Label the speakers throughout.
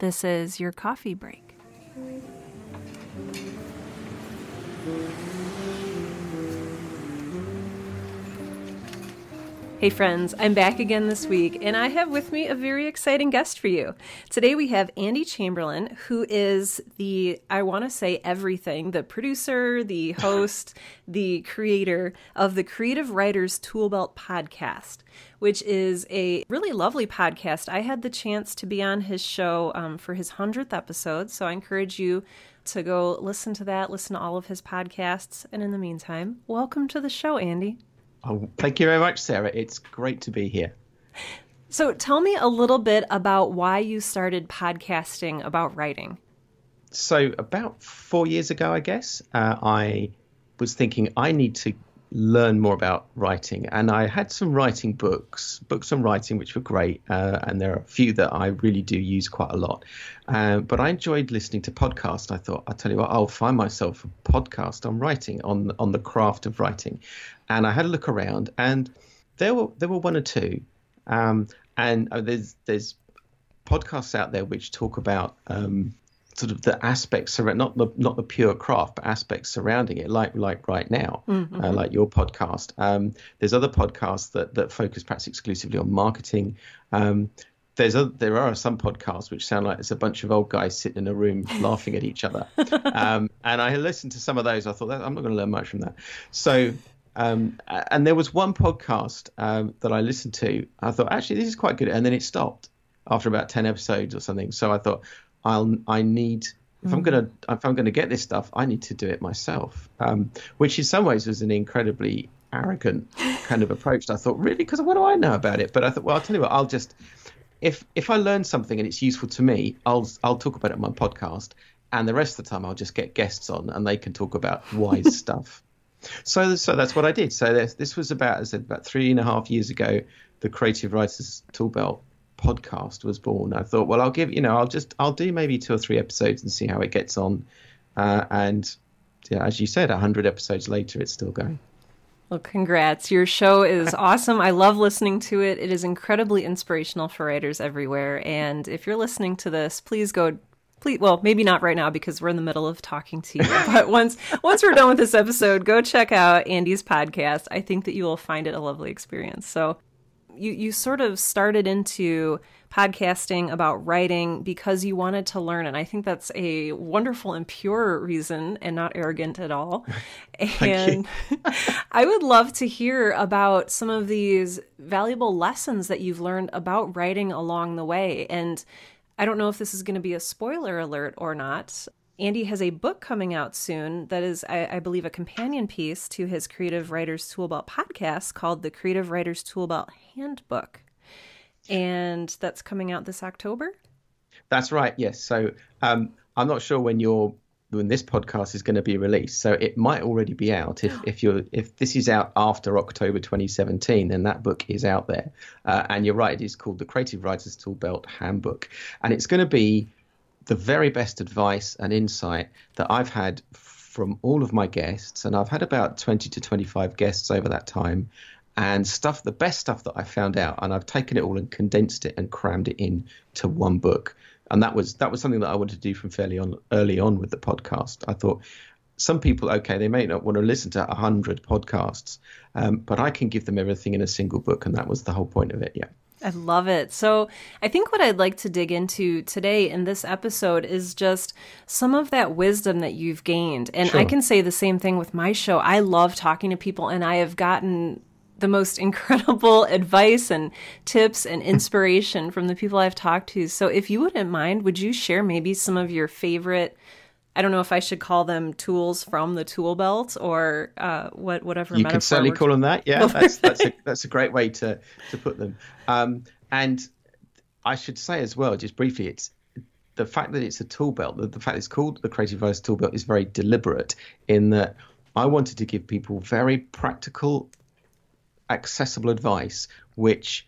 Speaker 1: This is your coffee break. Hey, friends, I'm back again this week, and I have with me a very exciting guest for you. Today we have Andy Chamberlain, who is the, I want to say everything, the producer, the host, the creator of the Creative Writers Toolbelt podcast, which is a really lovely podcast. I had the chance to be on his show um, for his 100th episode, so I encourage you to go listen to that, listen to all of his podcasts. And in the meantime, welcome to the show, Andy.
Speaker 2: Oh, thank you very much, Sarah. It's great to be here.
Speaker 1: So, tell me a little bit about why you started podcasting about writing.
Speaker 2: So, about four years ago, I guess, uh, I was thinking I need to learn more about writing. And I had some writing books, books on writing, which were great. Uh, and there are a few that I really do use quite a lot. Uh, but I enjoyed listening to podcasts. I thought, I'll tell you what, I'll find myself a podcast on writing, on on the craft of writing and I had a look around, and there were there were one or two, um, and uh, there's there's podcasts out there which talk about um, sort of the aspects around not the not the pure craft, but aspects surrounding it, like like right now, uh, mm-hmm. uh, like your podcast. Um, there's other podcasts that that focus perhaps exclusively on marketing. Um, there's a, there are some podcasts which sound like it's a bunch of old guys sitting in a room laughing at each other. Um, and I listened to some of those. I thought I'm not going to learn much from that. So um, and there was one podcast um, that I listened to. I thought actually this is quite good, and then it stopped after about ten episodes or something. So I thought I'll I need if I'm mm. gonna if I'm gonna get this stuff, I need to do it myself. Um, which in some ways was an incredibly arrogant kind of approach. I thought really because what do I know about it? But I thought well I'll tell you what I'll just if if I learn something and it's useful to me, I'll I'll talk about it on my podcast, and the rest of the time I'll just get guests on and they can talk about wise stuff. So, so that's what I did. So this, this was about, as I said, about three and a half years ago. The Creative Writers Toolbelt podcast was born. I thought, well, I'll give, you know, I'll just, I'll do maybe two or three episodes and see how it gets on. Uh, and yeah, as you said, hundred episodes later, it's still going.
Speaker 1: Well, congrats. Your show is awesome. I love listening to it. It is incredibly inspirational for writers everywhere. And if you're listening to this, please go please well maybe not right now because we're in the middle of talking to you but once once we're done with this episode go check out andy's podcast. I think that you will find it a lovely experience. So you you sort of started into podcasting about writing because you wanted to learn and i think that's a wonderful and pure reason and not arrogant at all. And i would love to hear about some of these valuable lessons that you've learned about writing along the way and I don't know if this is going to be a spoiler alert or not. Andy has a book coming out soon that is, I, I, believe, a companion piece to his Creative Writers Toolbelt podcast called the Creative Writers Toolbelt Handbook. And that's coming out this October?
Speaker 2: That's right, yes. So um, I'm not sure when your when this podcast is going to be released. So it might already be out. If if you're if this is out after October 2017, then that book is out there. Uh, and you're right, it is called the Creative Writers Toolbelt Handbook, and it's going to be the very best advice and insight that I've had from all of my guests, and I've had about 20 to 25 guests over that time. And stuff, the best stuff that I found out, and I've taken it all and condensed it and crammed it in to one book and that was that was something that I wanted to do from fairly on early on with the podcast. I thought some people, okay, they may not want to listen to a hundred podcasts, um, but I can give them everything in a single book, and that was the whole point of it. Yeah.
Speaker 1: I love it. So, I think what I'd like to dig into today in this episode is just some of that wisdom that you've gained. And sure. I can say the same thing with my show. I love talking to people, and I have gotten the most incredible advice and tips and inspiration from the people I've talked to. So, if you wouldn't mind, would you share maybe some of your favorite? I don't know if I should call them tools from the tool belt or uh, what, whatever.
Speaker 2: You can certainly call them that. Yeah, that's that's a, that's a great way to to put them. Um, and I should say as well, just briefly, it's the fact that it's a tool belt. The, the fact it's called the Creative Writers Tool Belt is very deliberate in that I wanted to give people very practical accessible advice, which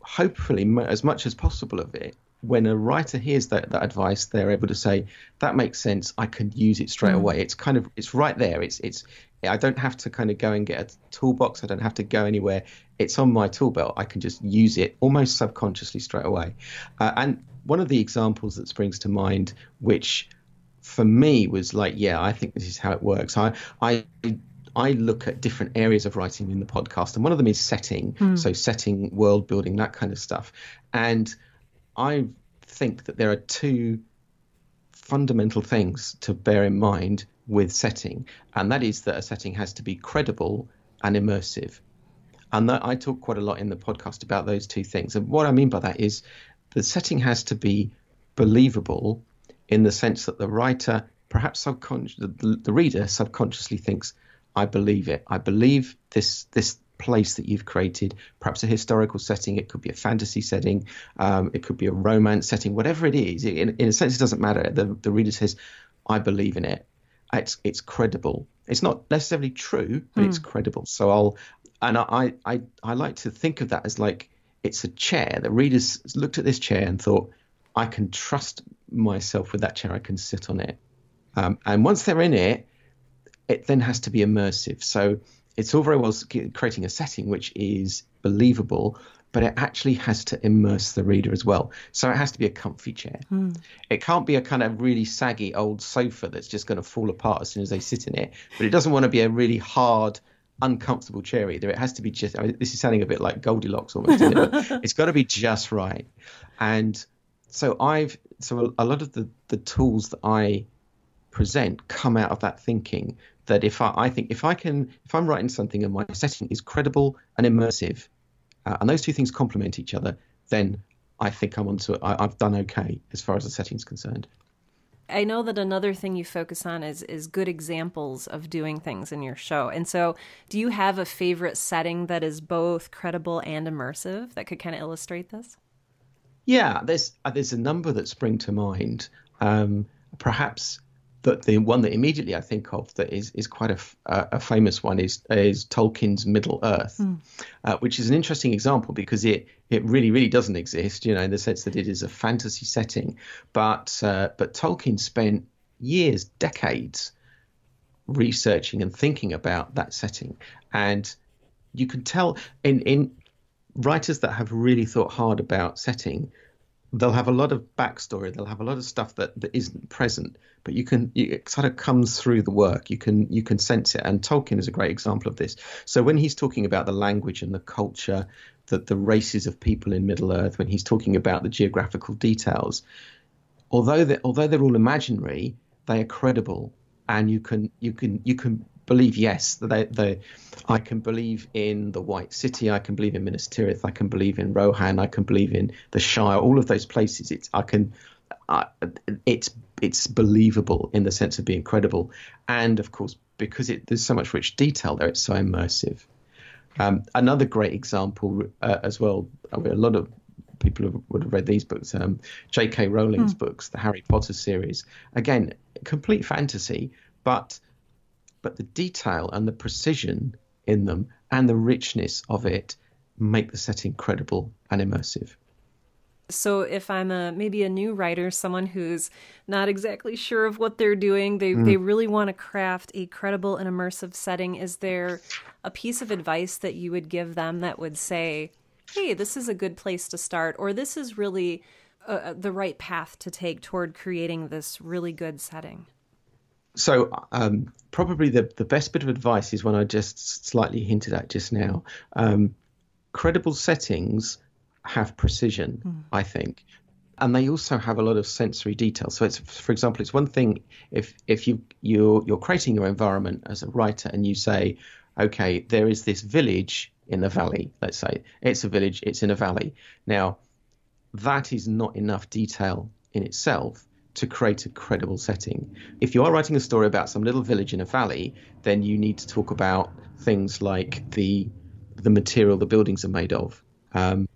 Speaker 2: hopefully, as much as possible of it, when a writer hears that, that advice, they're able to say, "That makes sense. I can use it straight mm. away." It's kind of it's right there. It's it's I don't have to kind of go and get a toolbox. I don't have to go anywhere. It's on my tool belt. I can just use it almost subconsciously straight away. Uh, and one of the examples that springs to mind, which for me was like, yeah, I think this is how it works. I I I look at different areas of writing in the podcast, and one of them is setting. Mm. So setting, world building, that kind of stuff. And I think that there are two fundamental things to bear in mind with setting, and that is that a setting has to be credible and immersive. And that I talk quite a lot in the podcast about those two things. And what I mean by that is the setting has to be believable in the sense that the writer, perhaps subconscious, the, the reader subconsciously thinks, I believe it. I believe this this place that you've created, perhaps a historical setting, it could be a fantasy setting, um, it could be a romance setting, whatever it is. In, in, a sense, it doesn't matter. The, the reader says, I believe in it it's it's credible. It's not necessarily true, but mm. it's hmm. credible. So I'll and I, I I like to think of that as like it's a chair. The readers looked at this chair and thought, I can trust myself with that chair. I can sit on it. Um, and once they're in it, it then has to be immersive. So it's all very well creating a setting which is believable, but it actually has to immerse the reader as well. So it has to be a comfy chair. Mm. It can't be a kind of really saggy old sofa that's just going to fall apart as soon as they sit in it. But it doesn't want to be a really hard, uncomfortable chair either. It has to be just. I mean, this is sounding a bit like Goldilocks almost. It? it's got to be just right. And so I've so a, a lot of the the tools that I present come out of that thinking that if I, I think if I can if I'm writing something and my setting is credible and immersive uh, and those two things complement each other, then I think I'm onto it. I, I've done okay as far as the setting's concerned.
Speaker 1: I know that another thing you focus on is is good examples of doing things in your show. And so, do you have a favorite setting that is both credible and immersive that could kind of illustrate this?
Speaker 2: Yeah, there's uh, there's a number that spring to mind. Um, perhaps but the one that immediately I think of that is is quite a, a famous one is is Tolkien's Middle Earth, mm. uh, which is an interesting example because it it really really doesn't exist, you know, in the sense that it is a fantasy setting, but uh, but Tolkien spent years, decades, researching and thinking about that setting, and you can tell in in writers that have really thought hard about setting they'll have a lot of backstory. They'll have a lot of stuff that, that isn't present, but you can you, it sort of comes through the work. You can you can sense it, and Tolkien is a great example of this. So when he's talking about the language and the culture, the the races of people in Middle Earth, when he's talking about the geographical details, although they although they're all imaginary, they are credible, and you can you can you can believe yes they, they I can believe in the White City I can believe in Minas Tirith I can believe in Rohan I can believe in the Shire all of those places it's I can I, it's it's believable in the sense of being credible and of course because it, there's so much rich detail there it's so immersive um, another great example uh, as well I mean, a lot of people have, would have read these books um, J.K. Rowling's mm. books the Harry Potter series again complete fantasy but but the detail and the precision in them and the richness of it make the setting credible and immersive.
Speaker 1: So if I'm a maybe a new writer, someone who's not exactly sure of what they're doing, they mm. they really want to craft a credible and immersive setting, is there a piece of advice that you would give them that would say, "Hey, this is a good place to start," or "This is really uh, uh the right path to take toward creating this really good setting"?
Speaker 2: So um, probably the, the best bit of advice is one I just slightly hinted at just now. Um, credible settings have precision, mm. I think, and they also have a lot of sensory detail. So it's, for example, it's one thing if if you you're you're creating your environment as a writer and you say, okay, there is this village in the valley. Let's say it's a village, it's in a valley. Now, that is not enough detail in itself to create a credible setting. If you are writing a story about some little village in a valley, then you need to talk about things like the the material the buildings are made of, um,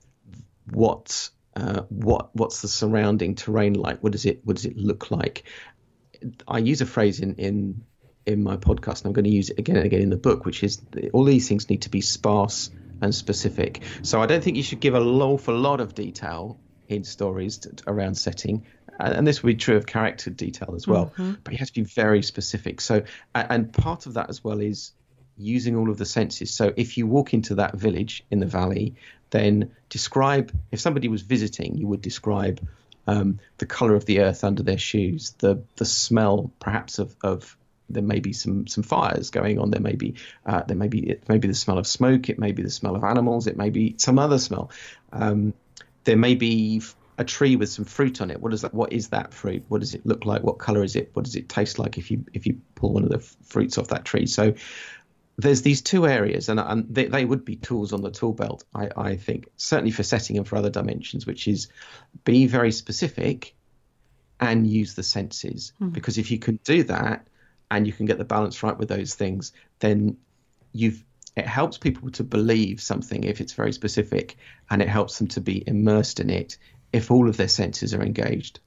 Speaker 2: what uh, what what's the surrounding terrain like? What does it what does it look like? I use a phrase in in in my podcast, and I'm going to use it again and again in the book, which is all these things need to be sparse and specific. So I don't think you should give a awful lot of detail in stories to, around setting and this would be true of character detail as well. Mm-hmm. But you have to be very specific. So, and part of that as well is using all of the senses. So, if you walk into that village in the valley, then describe. If somebody was visiting, you would describe um, the color of the earth under their shoes, the the smell perhaps of, of there may be some some fires going on. There may be uh, there may be it may be the smell of smoke. It may be the smell of animals. It may be some other smell. Um, there may be a tree with some fruit on it. What is that? What is that fruit? What does it look like? What color is it? What does it taste like if you if you pull one of the fruits off that tree? So there's these two areas, and, and they, they, would be tools on the tool belt. I, I think certainly for setting and for other dimensions, which is be very specific and use the senses. Mm. Because if you can do that, and you can get the balance right with those things, then you've it helps people to believe something if it's very specific, and it helps them to be immersed in it if all of their senses are engaged.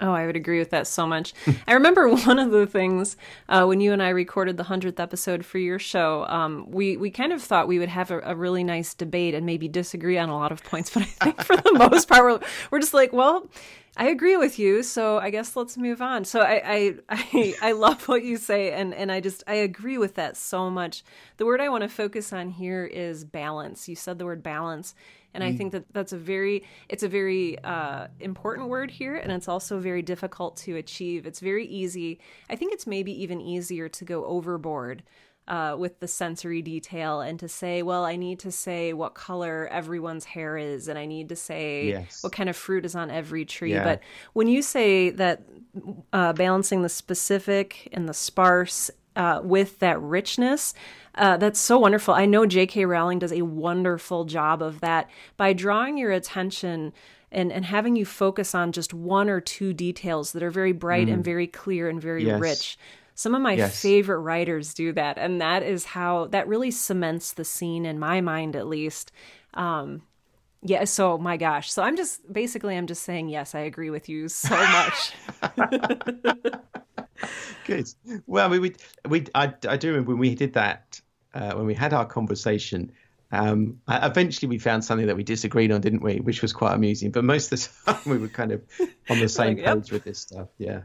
Speaker 1: Oh, I would agree with that so much. I remember one of the things uh, when you and I recorded the hundredth episode for your show. Um, we we kind of thought we would have a, a, really nice debate and maybe disagree on a lot of points, but I think for the most part, we're, we're just like, well, I agree with you, so I guess let's move on. So I, I I, I love what you say, and and I just I agree with that so much. The word I want to focus on here is balance. You said the word balance, and mm. I think that that's a very it's a very uh, important word here, and it's also very difficult to achieve. It's very easy. I think it's maybe even easier to go overboard uh, with the sensory detail and to say, well, I need to say what color everyone's hair is, and I need to say yes. what kind of fruit is on every tree. Yeah. But when you say that uh, balancing the specific and the sparse uh, with that richness, uh, that's so wonderful. I know J.K. Rowling does a wonderful job of that by drawing your attention and, and having you focus on just one or two details that are very bright mm. and very clear and very yes. rich. Some of my yes. favorite writers do that, and that is how that really cements the scene in my mind, at least. Um, yeah, so my gosh. So I'm just basically I'm just saying yes, I agree with you so much.
Speaker 2: Good. Well, we we, we I, I do remember when we did that uh, when we had our conversation. Um, eventually, we found something that we disagreed on, didn't we? Which was quite amusing. But most of the time, we were kind of on the same like, page yep. with this stuff. Yeah.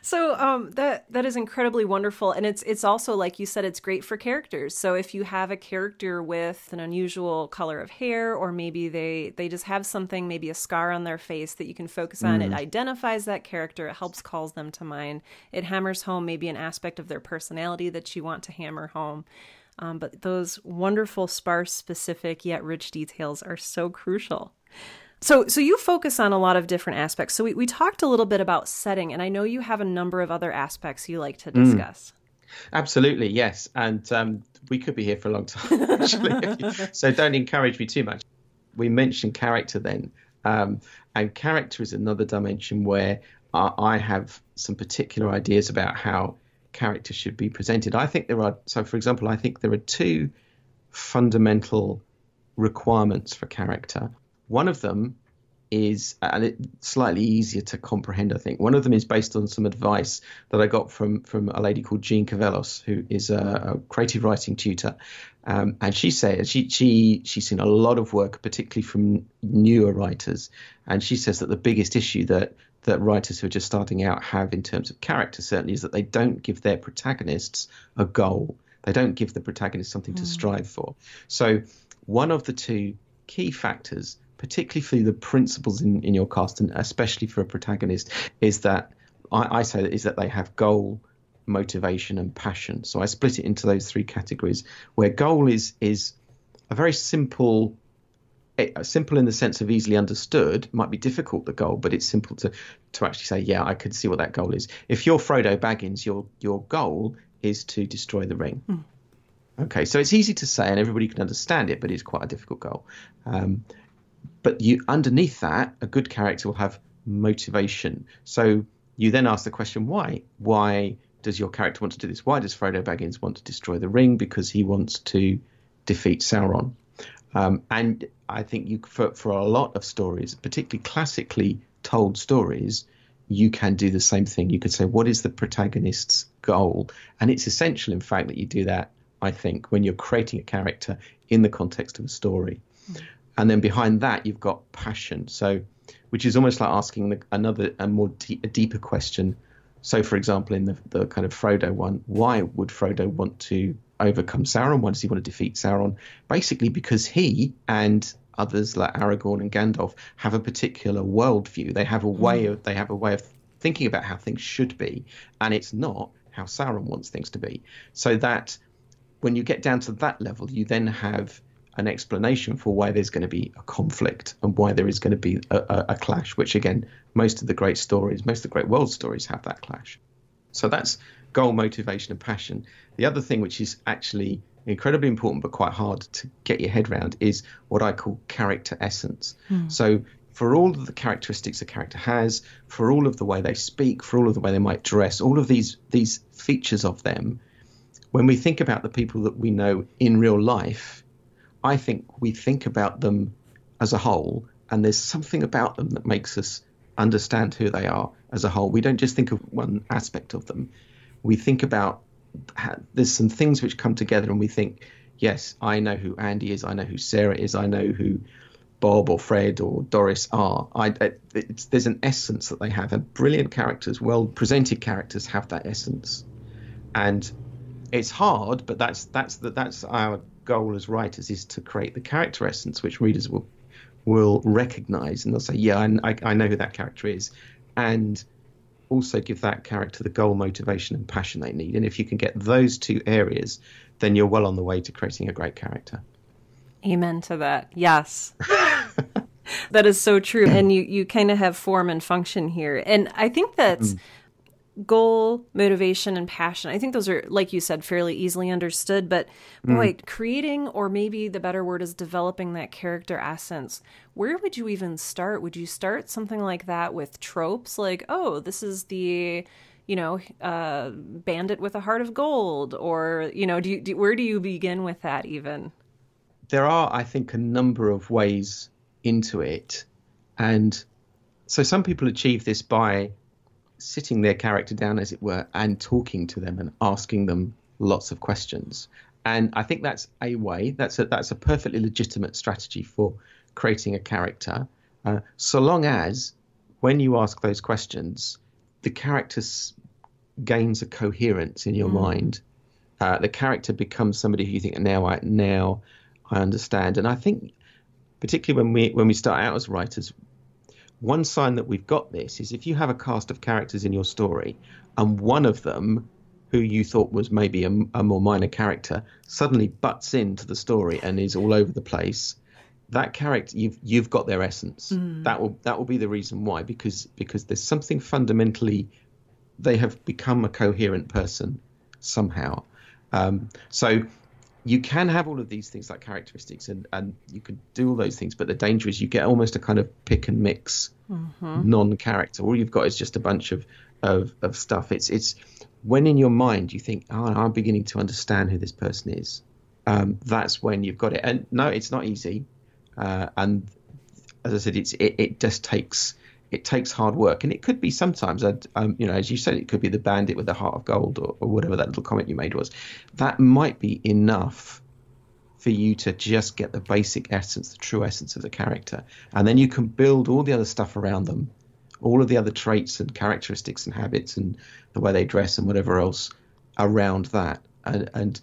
Speaker 1: So um, that that is incredibly wonderful, and it's it's also like you said, it's great for characters. So if you have a character with an unusual color of hair, or maybe they they just have something, maybe a scar on their face that you can focus on, mm. it identifies that character. It helps calls them to mind. It hammers home maybe an aspect of their personality that you want to hammer home. Um, but those wonderful, sparse, specific yet rich details are so crucial. So, so you focus on a lot of different aspects. So we, we talked a little bit about setting, and I know you have a number of other aspects you like to mm. discuss.
Speaker 2: Mm. Absolutely, yes. And um, we could be here for a long time, actually. so don't encourage me too much. We mentioned character then. Um, and character is another dimension where uh, I have some particular ideas about how character should be presented. I think there are, so for example, I think there are two fundamental requirements for character. One of them is, and it's slightly easier to comprehend, I think. One of them is based on some advice that I got from from a lady called Jeanne Cavelos, who is a, a creative writing tutor, um, and she says she she she's seen a lot of work, particularly from newer writers, and she says that the biggest issue that that writers who are just starting out have in terms of character certainly is that they don't give their protagonists a goal. They don't give the protagonist something mm. to strive for. So one of the two key factors particularly for the principals in, in your cast, and especially for a protagonist, is that I, I say that is that they have goal, motivation, and passion. So I split it into those three categories, where goal is is a very simple eh, simple in the sense of easily understood might be difficult the goal but it's simple to to actually say yeah i could see what that goal is if you're frodo baggins your your goal is to destroy the ring mm. okay so it's easy to say and everybody can understand it but it's quite a difficult goal um, but you underneath that, a good character will have motivation. So you then ask the question, why? Why does your character want to do this? Why does Frodo Baggins want to destroy the ring? Because he wants to defeat Sauron. Um, and I think you for, for a lot of stories, particularly classically told stories, you can do the same thing. You could say, what is the protagonist's goal? And it's essential, in fact, that you do that, I think, when you're creating a character in the context of a story. Mm and then behind that you've got passion. So which is almost like asking the, another a more a deeper question. So, for example, in the the kind of Frodo one, why would Frodo want to overcome Sauron? Why does he want to defeat Sauron? Basically, because he and others like Aragorn and Gandalf have a particular worldview. They have a way hmm. of they have a way of thinking about how things should be, and it's not how Sauron wants things to be. So that when you get down to that level, you then have an explanation for why there's going to be a conflict and why there is going to be a, a, a, clash, which again, most of the great stories, most of the great world stories have that clash. So that's goal, motivation, and passion. The other thing, which is actually incredibly important but quite hard to get your head around, is what I call character essence. Hmm. So for all of the characteristics a character has, for all of the way they speak, for all of the way they might dress, all of these these features of them, when we think about the people that we know in real life, I think we think about them as a whole, and there's something about them that makes us understand who they are as a whole. We don't just think of one aspect of them. We think about there's some things which come together, and we think, yes, I know who Andy is, I know who Sarah is, I know who Bob or Fred or Doris are. I, there's an essence that they have, and brilliant characters, well presented characters, have that essence. And it's hard, but that's that's the, that's our goal as writers is to create the character essence which readers will will recognize and they'll say, yeah, I, I know who that character is, and also give that character the goal, motivation, and passion they need. And if you can get those two areas, then you're well on the way to creating a great character.
Speaker 1: Amen to that. Yes. that is so true. And you, you kind of have form and function here. And I think that's mm. Goal, motivation, and passion. I think those are, like you said, fairly easily understood. But boy, mm. creating, or maybe the better word is developing that character essence. Where would you even start? Would you start something like that with tropes like, oh, this is the you know, uh, bandit with a heart of gold, or you know, do, you, do where do you begin with that even?
Speaker 2: there are, I think, a number of ways into it. And so some people achieve this by sitting their character down, as it were, and talking to them and asking them lots of questions. And I think that's a way. That's a that's a perfectly legitimate strategy for creating a character, uh, so long as when you ask those questions, the character gains a coherence in your mm. mind. Uh, the character becomes somebody who you think now I now I understand, and I think particularly when we when we start out as writers, one sign that we've got this is if you have a cast of characters in your story, and one of them who you thought was maybe a, a, more minor character suddenly butts into the story and is all over the place that character you've you've got their essence mm. that will that will be the reason why because because there's something fundamentally they have become a coherent person somehow um, so you can have all of these things like characteristics and, and you can do all those things, but the danger is you get almost a kind of pick and mix mm-hmm. non-character. All you've got is just a bunch of, of, of stuff. It's it's when in your mind you think, oh, I'm beginning to understand who this person is. Um, that's when you've got it. And no, it's not easy. Uh, and as I said, it's it, it just takes it takes hard work, and it could be sometimes, um, you know, as you said, it could be the bandit with the heart of gold, or, or whatever that little comment you made was. That might be enough for you to just get the basic essence, the true essence of the character, and then you can build all the other stuff around them, all of the other traits and characteristics and habits and the way they dress and whatever else around that, and, and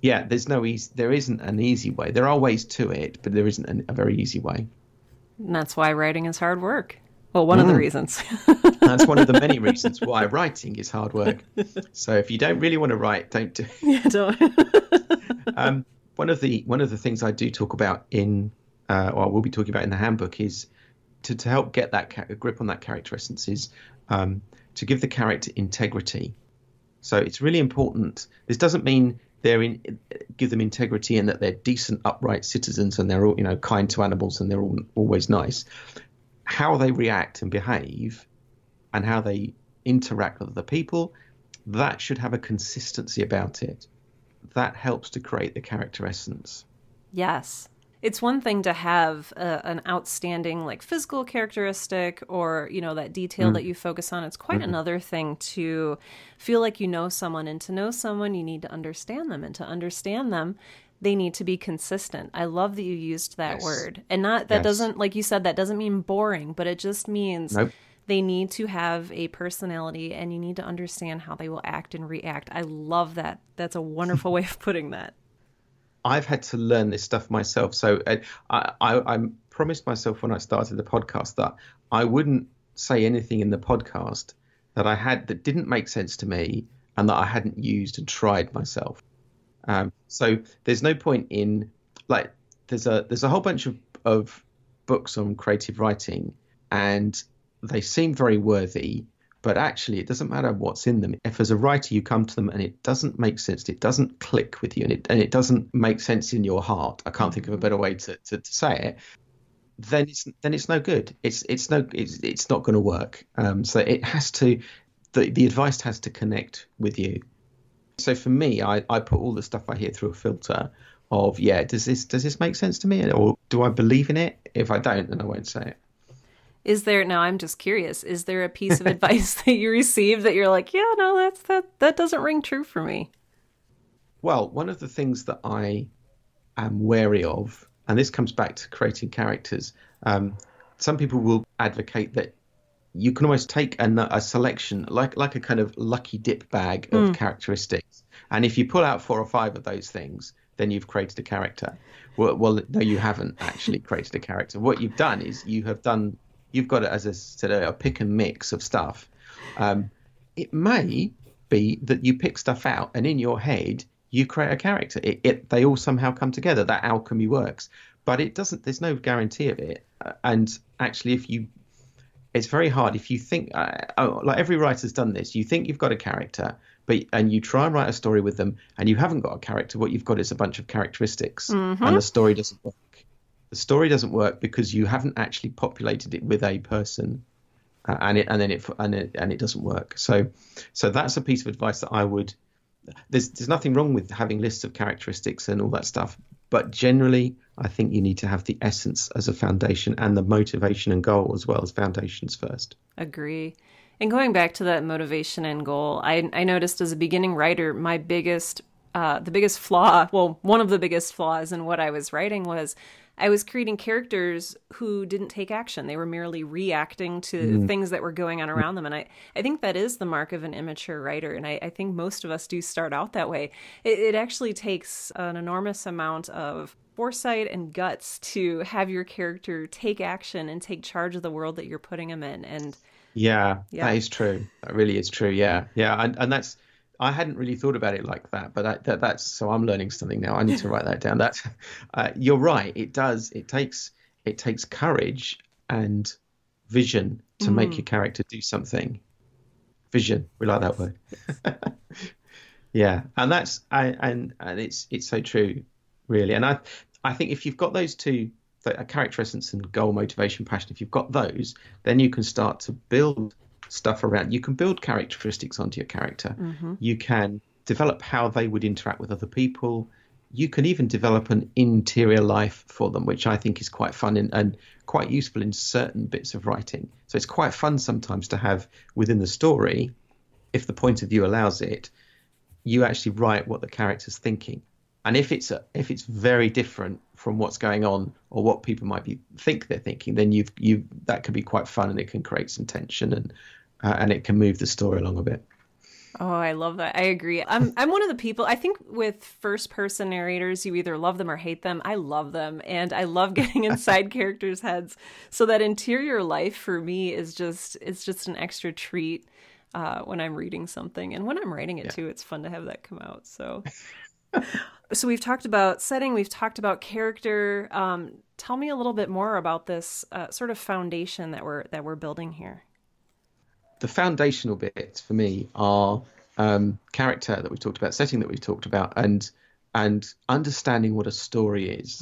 Speaker 2: yeah, there's no easy, there isn't an easy way. There are ways to it, but there isn't an, a very easy way.
Speaker 1: And that's why writing is hard work. Well, one mm. of the mm. reasons.
Speaker 2: That's one of the many reasons why writing is hard work. So if you don't really want to write, don't do.
Speaker 1: Yeah, don't.
Speaker 2: um, one of the one of the things I do talk about in, uh, or we'll be talking about in the handbook is to, to help get that ca- grip on that character essence is um, to give the character integrity. So it's really important. This doesn't mean they're in, give them integrity and that they're decent, upright citizens and they're all you know kind to animals and they're all, always nice how they react and behave and how they interact with other people, that should have a consistency about it. That helps to create the character essence.
Speaker 1: Yes. It's one thing to have a, an outstanding like physical characteristic or you know that detail mm. that you focus on. It's quite mm-hmm. another thing to feel like you know someone and to know someone you need to understand them and to understand them they need to be consistent. I love that you used that
Speaker 2: Yes.
Speaker 1: word. And not that
Speaker 2: Yes.
Speaker 1: doesn't like you said that doesn't mean boring, but it just means
Speaker 2: Nope.
Speaker 1: they need to have a personality and you need to understand how they will act and react. I love that. That's a wonderful way of putting that.
Speaker 2: I've had to learn this stuff myself. So uh, I, I, I promised myself when I started the podcast that I wouldn't say anything in the podcast that I had that didn't make sense to me and that I hadn't used and tried myself. Um, so there's no point in like there's a there's a whole bunch of, of books on creative writing and they seem very worthy but actually it doesn't matter what's in them. If as a writer you come to them and it doesn't make sense it doesn't click with you and it, and it doesn't make sense in your heart i can't think of a better way to, to, to say it then it's then it's no good. It's it's no it's, it's not going to work. Um, so it has to the, the advice has to connect with you so for me I, I put all the stuff i hear through a filter of yeah does this does this make sense to me? Or do i believe in it? If i don't then i won't say it.
Speaker 1: Is there now I'm just curious, is there a piece of advice that you received that you're like, yeah, no, that's that that doesn't ring true for me?
Speaker 2: Well, one of the things that I am wary of, and this comes back to creating characters, um, some people will advocate that you can almost take a, a selection, like like a kind of lucky dip bag of characteristics, and if you pull out four or five of those things, then you've created a character. Well, well, no, you haven't actually created a character. What you've done is you have done, you've got, as I said earlier, a pick and mix of stuff. Um, it may be that you pick stuff out and in your head you create a character. It, it they all somehow come together. That alchemy works, but it doesn't. There's no guarantee of it. Uh, And actually, if you, it's very hard if you think. Uh, oh, like every writer's done this. You think you've got a character, but and you try and write a story with them, and you haven't got a character. What you've got is a bunch of characteristics, and the story doesn't work. The story doesn't work because you haven't actually populated it with a person uh, and it and then it and it and it doesn't work. So so that's a piece of advice that I would. There's there's nothing wrong with having lists of characteristics and all that stuff, but generally I think you need to have the essence as a foundation and the motivation and goal as well as foundations first.
Speaker 1: Agree. And going back to that motivation and goal, I, I noticed as a beginning writer, my biggest, uh, the biggest flaw, well, one of the biggest flaws in what I was writing was I was creating characters who didn't take action. They were merely reacting to things that were going on around them. And I, I think that is the mark of an immature writer. And I, I think most of us do start out that way. It, it actually takes an enormous amount of foresight and guts to have your character take action and take charge of the world that you're putting them in. And
Speaker 2: Yeah,
Speaker 1: Yeah.
Speaker 2: that is true. That really is true. Yeah, yeah, and and that's I hadn't really thought about it like that, but that, that that's so I'm learning something now. I need to write that down. That's uh, you're right. It does. It takes it takes courage and vision to make your character do something. Vision, we like that word. yeah, and that's I, and and it's it's so true, really. And I I think if you've got those two, the- a character essence and goal, motivation, passion, if you've got those, then you can start to build stuff around. You can build characteristics onto your character. Mm-hmm. You can develop how they would interact with other people. You can even develop an interior life for them, which I think is quite fun and, and quite useful in certain bits of writing. So it's quite fun sometimes to have within the story, if the point of view allows it, you actually write what the character's thinking. And if it's a, if it's very different from what's going on or what people might be think they're thinking, then you've you that can be quite fun and it can create some tension and uh, and it can move the story along a bit.
Speaker 1: Oh, I love that. I agree. I'm I'm one of the people I think with first person narrators you either love them or hate them. I love them and I love getting inside characters' heads. So that interior life for me is just it's just an extra treat uh, when I'm reading something and when I'm writing it too. It's fun to have that come out. So so we've talked about setting, we've talked about character. Um, tell me a little bit more about this uh, sort of foundation that we're that we're building here.
Speaker 2: the foundational bits for me are um, character that we've talked about, setting that we've talked about, and and understanding what a story is.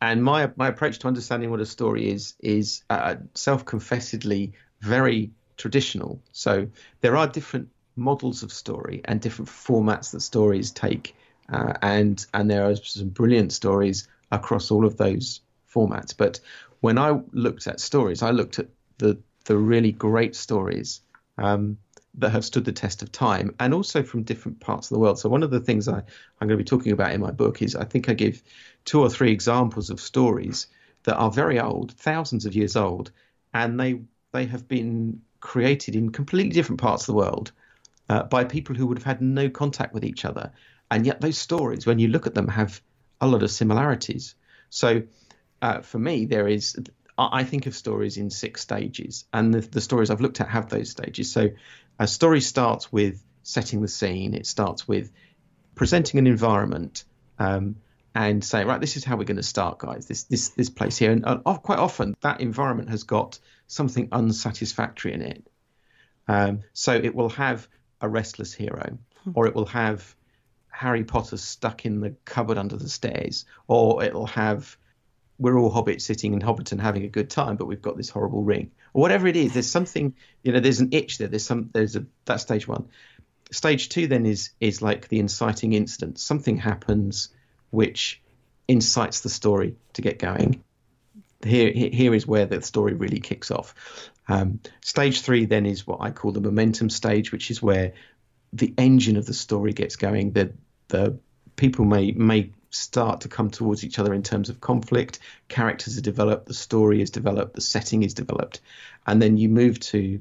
Speaker 2: And my my approach to understanding what a story is is uh, self-confessedly very traditional. So there are different models of story and different formats that stories take, uh, and and there are some brilliant stories across all of those formats. But when I looked at stories, I looked at the the really great stories um, that have stood the test of time and also from different parts of the world. So one of the things I, I'm going to be talking about in my book is I think I give two or three examples of stories that are very old, thousands of years old, and they they have been created in completely different parts of the world uh, by people who would have had no contact with each other. And yet those stories, when you look at them, have a lot of similarities. So uh, for me, there is I think of stories in six stages, and the, the, stories I've looked at have those stages. So, a story starts with setting the scene. It starts with presenting an environment um, and saying, right, this is how we're going to start, guys. This this this place here, and uh, quite often that environment has got something unsatisfactory in it. Um, so it will have a restless hero, hmm. or it will have Harry Potter stuck in the cupboard under the stairs, or it'll have we're all hobbits sitting in Hobbiton having a good time, but we've got this horrible ring or whatever it is. There's something, you know, there's an itch there. There's some, there's a that's stage one. Stage two then is is like the inciting incident. Something happens which incites the story to get going. Here, here is where the story really kicks off. Um, stage three then is what I call the momentum stage, which is where the engine of the story gets going. The the people may may start to come towards each other in terms of conflict. Characters are developed, the story is developed, the setting is developed, and then you move to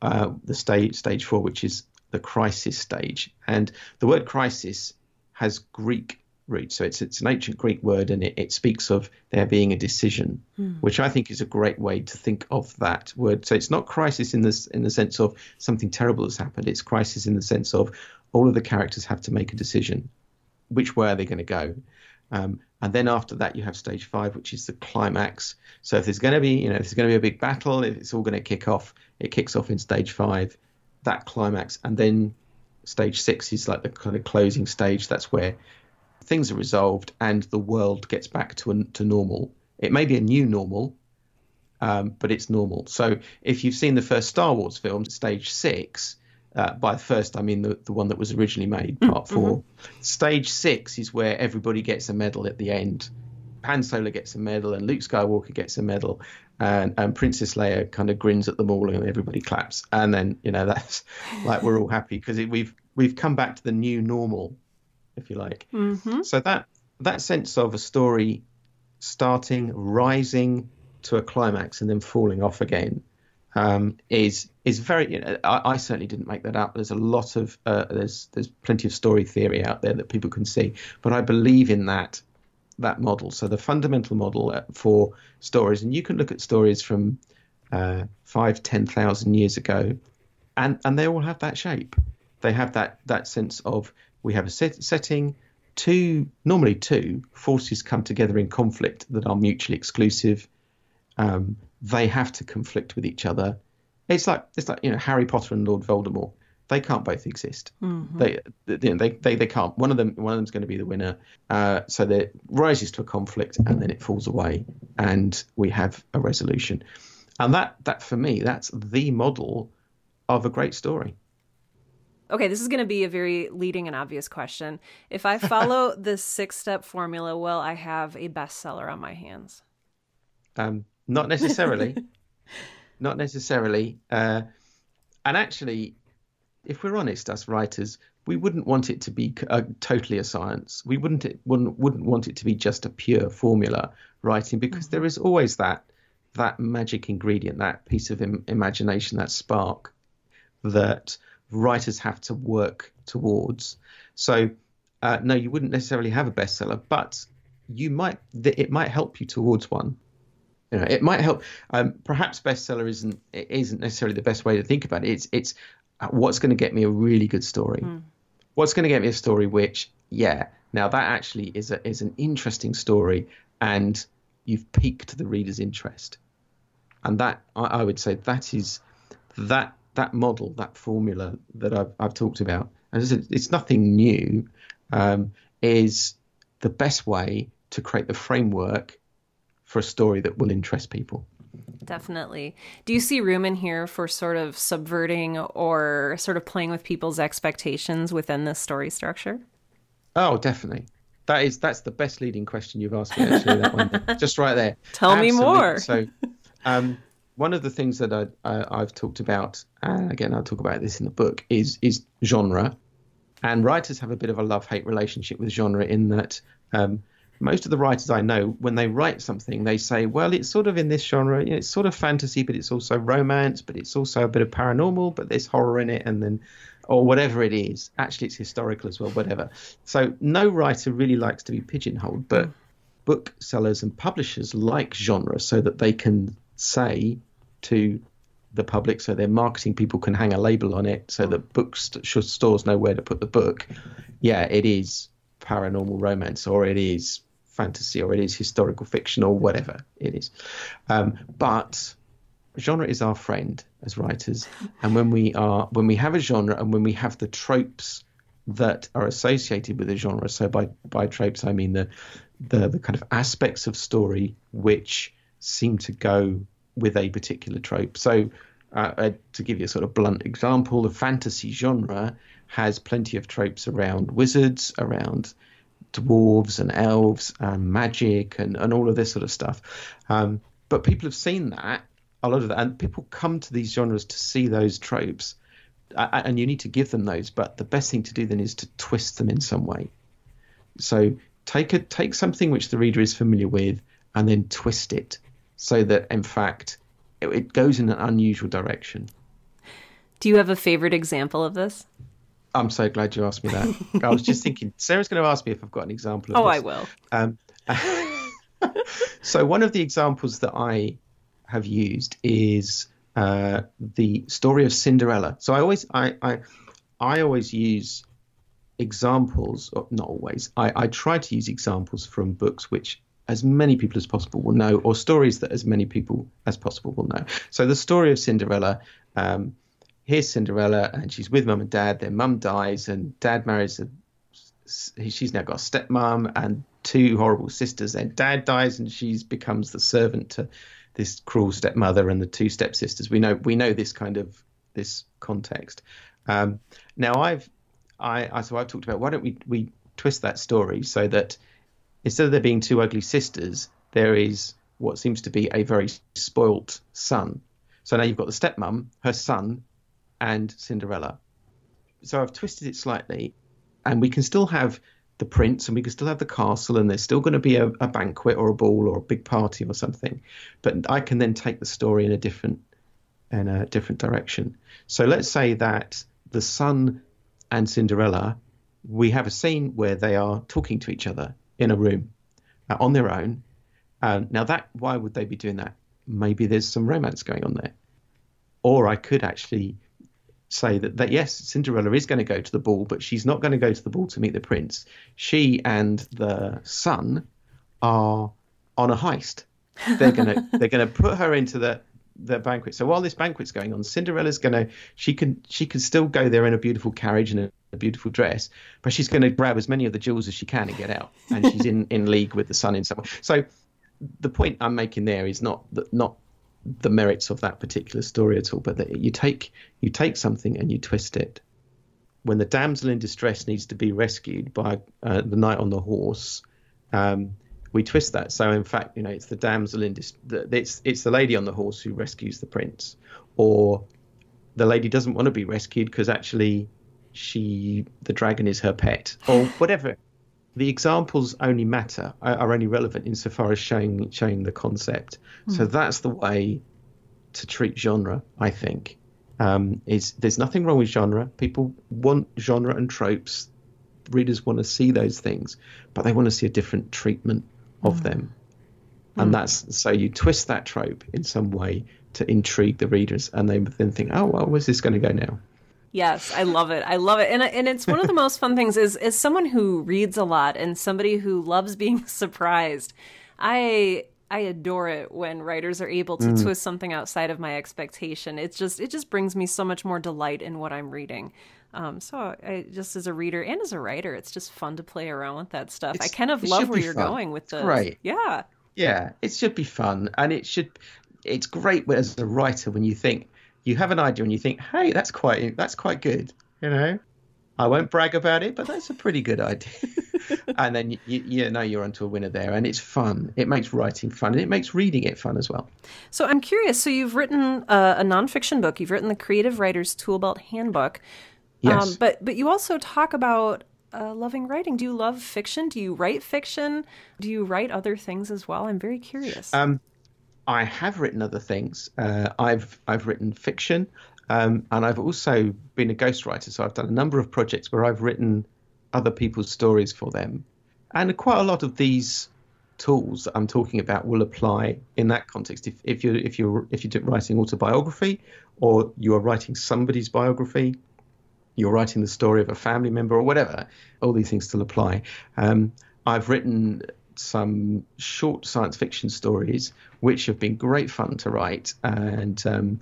Speaker 2: uh, the stage stage four, which is the crisis stage. And the word crisis has Greek roots, so it's it's an ancient Greek word, and it, it speaks of there being a decision, hmm. which I think is a great way to think of that word. So it's not crisis in this in the sense of something terrible has happened. It's crisis in the sense of all of the characters have to make a decision which way are they going to go? Um, and then after that, you have stage five, which is the climax. So if there's going to be, you know, if there's going to be a big battle, if it's all going to kick off, it kicks off in stage five, that climax, and then stage six is like the kind of closing stage. That's where things are resolved and the world gets back to a, to normal. It may be a new normal, um, but it's normal. So if you've seen the first Star Wars film, stage six, uh, by first, I mean the, the one that was originally made, mm, part 4 mm-hmm. Stage six is where everybody gets a medal at the end. Han Solo gets a medal, and Luke Skywalker gets a medal, and, and Princess Leia kind of grins at them all, and everybody claps. And then you know that's like we're all happy because we've we've come back to the new normal, if you like. Mm-hmm. So that that sense of a story starting, rising to a climax, and then falling off again um, is is very. You know, I, I, certainly didn't make that up. There's a lot of uh, there's there's plenty of story theory out there that people can see, but I believe in that that model. So the fundamental model uh, for stories, and you can look at stories from uh, five, ten thousand years ago, and and they all have that shape. They have that that sense of we have a set, setting. Two normally two forces come together in conflict that are mutually exclusive. Um, they have to conflict with each other. It's like it's like you know Harry Potter and Lord Voldemort. They can't both exist. Mm-hmm. They, you know, they, they they can't. One of them one of them's going to be the winner. Uh, so there rises to a conflict and then it falls away, and we have a resolution. And that that for me that's the model of a great story.
Speaker 1: Okay, this is going to be a very leading and obvious question. If I follow the six step formula, will I have a bestseller on my hands?
Speaker 2: Um, not necessarily. not necessarily. Uh, and actually, if we're honest, us writers, we wouldn't want it to be uh, totally a science. We wouldn't it, wouldn't wouldn't want it to be just a pure formula writing because mm-hmm. there is always that that magic ingredient, that piece of Im- imagination, that spark that writers have to work towards. So, uh, no, you wouldn't necessarily have a bestseller, but you might it might help you towards one. You know, it might help. Um, perhaps bestseller isn't isn't necessarily the best way to think about it. It's it's uh, what's going to get me a really good story. Mm. What's going to get me a story which, yeah, now that actually is a is an interesting story, and you've piqued the reader's interest. And that I, I would say that is that that model, that formula that I've, I've talked about, and it's, it's nothing new, um, is the best way to create the framework for a story that will interest people.
Speaker 1: Definitely. Do you see room in here for sort of subverting or sort of playing with people's expectations within this story structure?
Speaker 2: Oh, definitely. That is that's the best leading question you've asked me. Actually, that one, just right there.
Speaker 1: Tell Absolutely. me more.
Speaker 2: So, um, one of the things that I, I, have talked about, and again I'll talk about this in the book, is is genre, and writers have a bit of a love hate relationship with genre in that um, most of the writers I know, when they write something, they say, well, it's sort of in this genre, you know, it's sort of fantasy, but it's also romance, but it's also a bit of paranormal, but there's horror in it, and then or whatever it is. Actually, it's historical as well, whatever. So no writer really likes to be pigeonholed, but hmm. booksellers and publishers like genre so that they can say to the public, so their marketing people can hang a label on it, so that hmm. bookstores know where to put the book. Yeah, it is paranormal romance, or it is fantasy, or it is historical fiction, or whatever it is. Um, but genre is our friend as writers, and when we are when we have a genre and when we have the tropes that are associated with a genre. So by by tropes, I mean the the, the kind of aspects of story which seem to go with a particular trope. So, uh, uh, to give you a sort of blunt example, the fantasy genre has plenty of tropes around wizards, around dwarves and elves and magic and, and all of this sort of stuff. Um, but people have seen that, a lot of that, and people come to these genres to see those tropes. Uh, and you need to give them those, but the best thing to do then is to twist them in some way. So take a take something which the reader is familiar with and then twist it so that in fact it, it goes in an unusual direction.
Speaker 1: Do you have a favorite example of this?
Speaker 2: I'm so glad you asked me that. I was just thinking Sarah's going to ask me if I've got an example.
Speaker 1: oh,
Speaker 2: this.
Speaker 1: I will.
Speaker 2: Um, so one of the examples that I have used is uh, the story of Cinderella. So I always I I, I always use examples, not always, I, I try to use examples from books which as many people as possible will know, or stories that as many people as possible will know. So the story of Cinderella. Um, here's Cinderella, and she's with mum and dad. Their mum dies, and dad marries a. She's now got a stepmom and two horrible sisters. And dad dies, and she becomes the servant to this cruel stepmother and the two stepsisters. We know we know this kind of this context. Um, now I've I, I so I've talked about why don't we we twist that story so that instead of there being two ugly sisters, there is what seems to be a very spoilt son. So now you've got the stepmom, her son, and Cinderella. So I've twisted it slightly, and we can still have the prince and we can still have the castle and there's still going to be a, a, banquet or a ball or a big party or something but i can then take the story in a different in a different direction so let's say that the son and Cinderella, we have a scene where they are talking to each other in a room uh, on their own. Uh, now, that why would they be doing that? Maybe there's some romance going on there. Or I could actually say that, that yes, Cinderella is going to go to the ball, but she's not going to go to the ball to meet the prince. She and the son are on a heist. They're gonna they're gonna put her into the the banquet. So while this banquet's going on, Cinderella's gonna she can she can still go there in a beautiful carriage and a, a beautiful dress, but she's going to grab as many of the jewels as she can and get out. And she's in in league with the son in some way. So the point I'm making there is not that not the merits of that particular story at all, but that you take you take something and you twist it. When the damsel in distress needs to be rescued by uh, the knight on the horse, um, we twist that. So in fact, you know, it's the damsel in dis- it's it's the lady on the horse who rescues the prince, or the lady doesn't want to be rescued because actually she the dragon is her pet, or whatever. The examples only matter are, only relevant insofar as showing showing the concept. Mm. So that's the way to treat genre, I think. Um, is there's nothing wrong with genre. People want genre and tropes. Readers want to see those things, but they want to see a different treatment of mm. them. And mm. that's so you twist that trope in some way to intrigue the readers, and they then think, "Oh well, where's this going to go now?"
Speaker 1: Yes, I love it. I love it, and and it's one of the most fun things. Is as someone who reads a lot and somebody who loves being surprised, I I adore it when writers are able to mm. twist something outside of my expectation. It just it just brings me so much more delight in what I'm reading. Um, so I just as a reader and as a writer, it's just fun to play around with that stuff. It's, I kind of love where you're fun. going with this.
Speaker 2: Right.
Speaker 1: Yeah.
Speaker 2: Yeah, it should be fun, and it should. It's great as a writer when you think you have an idea and you think, "Hey, that's quite that's quite good," you know. I won't brag about it, but that's a pretty good idea. and then you, you know you're onto a winner there, and it's fun. It makes writing fun, and it makes reading it fun as well.
Speaker 1: So I'm curious. So you've written a, a nonfiction book. You've written the Creative Writer's Toolbelt Handbook.
Speaker 2: Yes.
Speaker 1: Um, but but you also talk about uh, loving writing. Do you love fiction? Do you write fiction? Do you write other things as well? I'm very curious.
Speaker 2: Um, I have written other things. Uh, I've I've written fiction, um, and I've also been a ghostwriter. So I've done a number of projects where I've written other people's stories for them, and quite a lot of these tools I'm talking about will apply in that context. If, if you're if you're if you're writing autobiography, or you are writing somebody's biography, you're writing the story of a family member or whatever, all these things still apply. Um, I've written some short science fiction stories, which have been great fun to write. And um,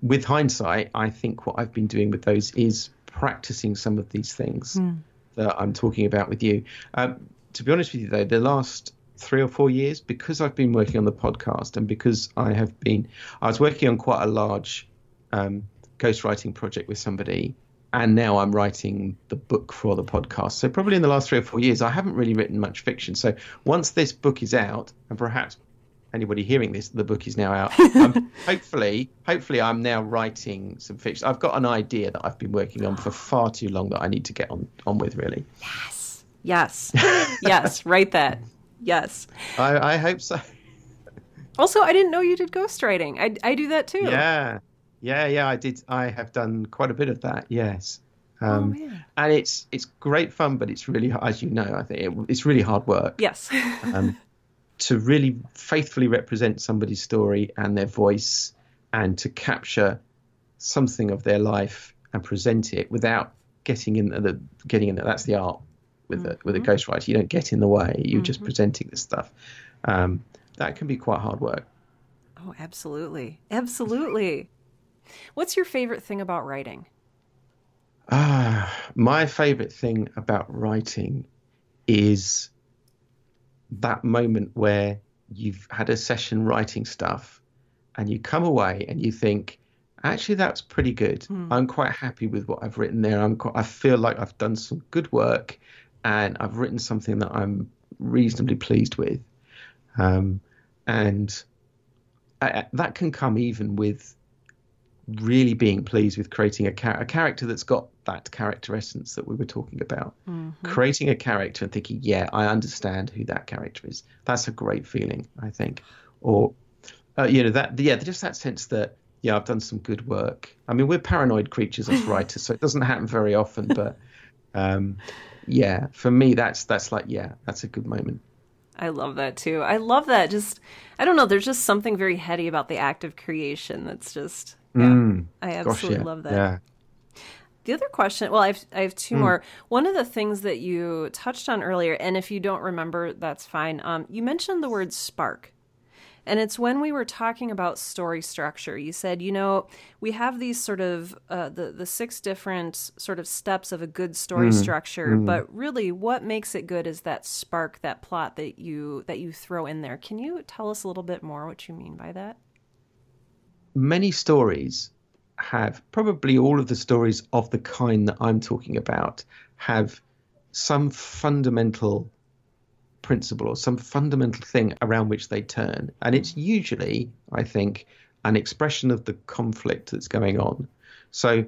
Speaker 2: with hindsight, I think what I've been doing with those is practicing some of these things mm. that I'm talking about with you. Um, to be honest with you, though, the last three or four years, because I've been working on the podcast and because I have been, I was working on quite a large um, ghostwriting project with somebody and now I'm writing the book for the podcast. So probably in the last three or four years, I haven't really written much fiction. So once this book is out, and perhaps anybody hearing this, the book is now out. um, hopefully, hopefully, I'm now writing some fiction. I've got an idea that I've been working on for far too long that I need to get on on with. Really.
Speaker 1: Yes. Yes. yes. Write that. Yes.
Speaker 2: I, I hope so.
Speaker 1: Also, I didn't know you did ghostwriting. I, I do that too.
Speaker 2: Yeah. Yeah, yeah, I did. I have done quite a bit of that. Yes,
Speaker 1: oh, um, oh,
Speaker 2: and it's it's great fun, but it's really, as you know, I think it, it's really hard work.
Speaker 1: Yes.
Speaker 2: um, to really faithfully represent somebody's story and their voice, and to capture something of their life and present it without getting in the getting in. The, that's the art with mm-hmm. a, with a ghostwriter. You don't get in the way. You're mm-hmm. just presenting the stuff. Um, that can be quite hard work.
Speaker 1: Oh, absolutely, absolutely. What's your favorite thing about writing?
Speaker 2: Ah, my favorite thing about writing is that moment where you've had a session writing stuff and you come away and you think, actually, that's pretty good. Hmm. I'm quite happy with what I've written there. I'm quite, I feel like I've done some good work and I've written something that I'm reasonably pleased with. Um, and I, that can come even with really being pleased with creating a, char- a character that's got that character essence that we were talking about. Mm-hmm. Creating a character and thinking, yeah, I understand who that character is. That's a great feeling, I think. Or, uh, you know, that yeah, just that sense that yeah, I've done some good work. I mean, we're paranoid creatures as writers, so it doesn't happen very often. But um, yeah, for me, that's that's like yeah, that's a good moment.
Speaker 1: I love that too. I love that. Just I don't know. There's just something very heady about the act of creation. That's just yeah, mm, I absolutely gosh, yeah. love that.
Speaker 2: Yeah.
Speaker 1: The other question, well, I have I have two mm. more. One of the things that you touched on earlier, and if you don't remember, that's fine. Um, you mentioned the word spark, and it's when we were talking about story structure. You said, you know, we have these sort of uh, the the six different sort of steps of a good story mm. structure, mm. but really, what makes it good is that spark, that plot that you that you throw in there. Can you tell us a little bit more what you mean by that?
Speaker 2: Many stories have probably all of the stories of the kind that I'm talking about have some fundamental principle or some fundamental thing around which they turn. And it's usually, I think, an expression of the conflict that's going on. So,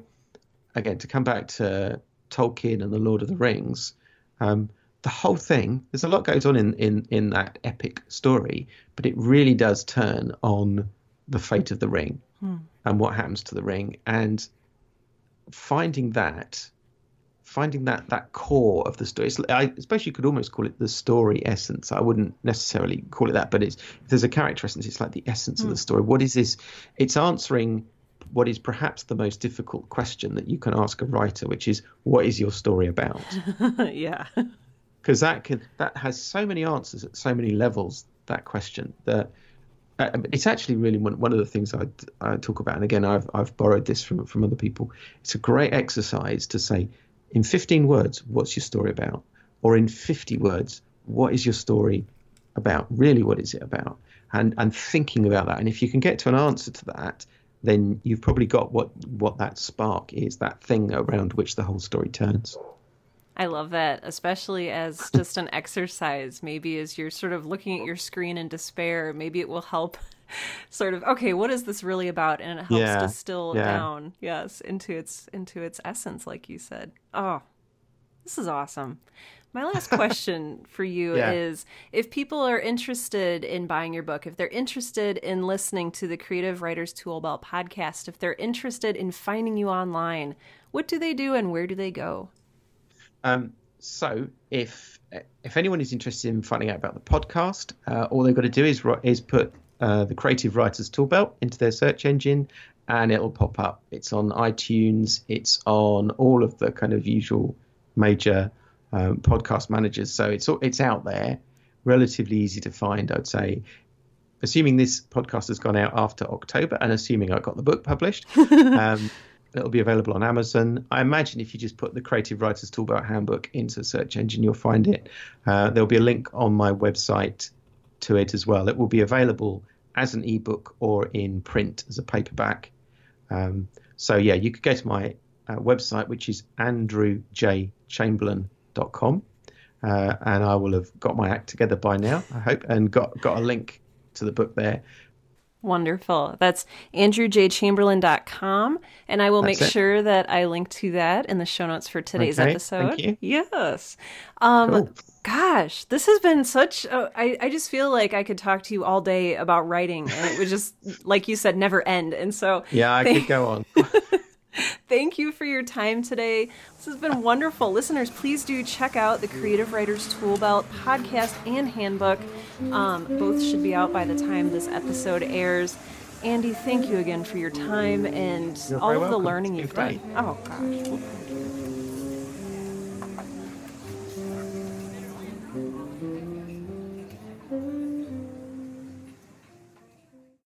Speaker 2: again, to come back to Tolkien and the Lord of the Rings, um, the whole thing, there's a lot goes on in, in, in that epic story, but it really does turn on the fate of the ring hmm. and what happens to the ring. And finding that finding that that core of the story I suppose you could almost call it the story essence. I wouldn't necessarily call it that but it's if there's a character essence it's like the essence of the hmm. story. What is this? It's answering what is perhaps the most difficult question that you can ask a writer which is what is your story about?
Speaker 1: Yeah.
Speaker 2: Because that can that has so many answers at so many levels that question that uh, it's actually really one, one of the things I, I talk about, and again, I've I've borrowed this from from other people. It's a great exercise to say, in 15 words, what's your story about, or in 50 words, what is your story about? Really, what is it about? And and thinking about that, and if you can get to an answer to that, then you've probably got what what that spark is, that thing around which the whole story turns.
Speaker 1: I love that, especially as just an exercise. Maybe as you're sort of looking at your screen in despair, maybe it will help sort of okay, what is this really about? And it helps
Speaker 2: Yeah,
Speaker 1: distill
Speaker 2: yeah.
Speaker 1: down, yes, into its into its essence, like you said. Oh, this is awesome. My last question for you
Speaker 2: Yeah.
Speaker 1: is if people are interested in buying your book, if they're interested in listening to the Creative Writers Tool Belt podcast, if they're interested in finding you online, what do they do and where do they go?
Speaker 2: Um, so if if anyone is interested in finding out about the podcast, uh, all they've got to do is is put uh, the Creative Writers Toolbelt into their search engine, and it'll pop up. It's on iTunes. It's on all of the kind of usual major um, podcast managers. So it's it's out there, relatively easy to find. I'd say. Assuming this podcast has gone out after October, and assuming I got the book published, um, It'll be available on Amazon. I imagine if you just put the Creative Writers Toolbelt Handbook into search engine, you'll find it. Uh, there'll be a link on my website to it as well. It will be available as an ebook or in print as a paperback. Um, so, yeah, you could go to my uh, website, which is andrewjchamberlain.com, uh, and I will have got my act together by now, I hope, and got, got a link to the book there.
Speaker 1: Wonderful. That's andrewjchamberlain.com. And I will
Speaker 2: That's
Speaker 1: make
Speaker 2: it.
Speaker 1: sure that I link to that in the show notes for today's
Speaker 2: Okay,
Speaker 1: episode.
Speaker 2: thank you.
Speaker 1: Yes. Um,
Speaker 2: Cool.
Speaker 1: Gosh, this has been such. A, I, I just feel like I could talk to you all day about writing, and it would just, like you said, never end. And so,
Speaker 2: Yeah, I could go on.
Speaker 1: Thank you for your time today. This has been wonderful. Listeners, please do check out the Creative Writers Tool Belt podcast and handbook. Um, both should be out by the time this episode airs. Andy, thank you again for your time and
Speaker 2: You're
Speaker 1: all of the
Speaker 2: welcome.
Speaker 1: learning you've done. Oh, gosh. Well, thank you.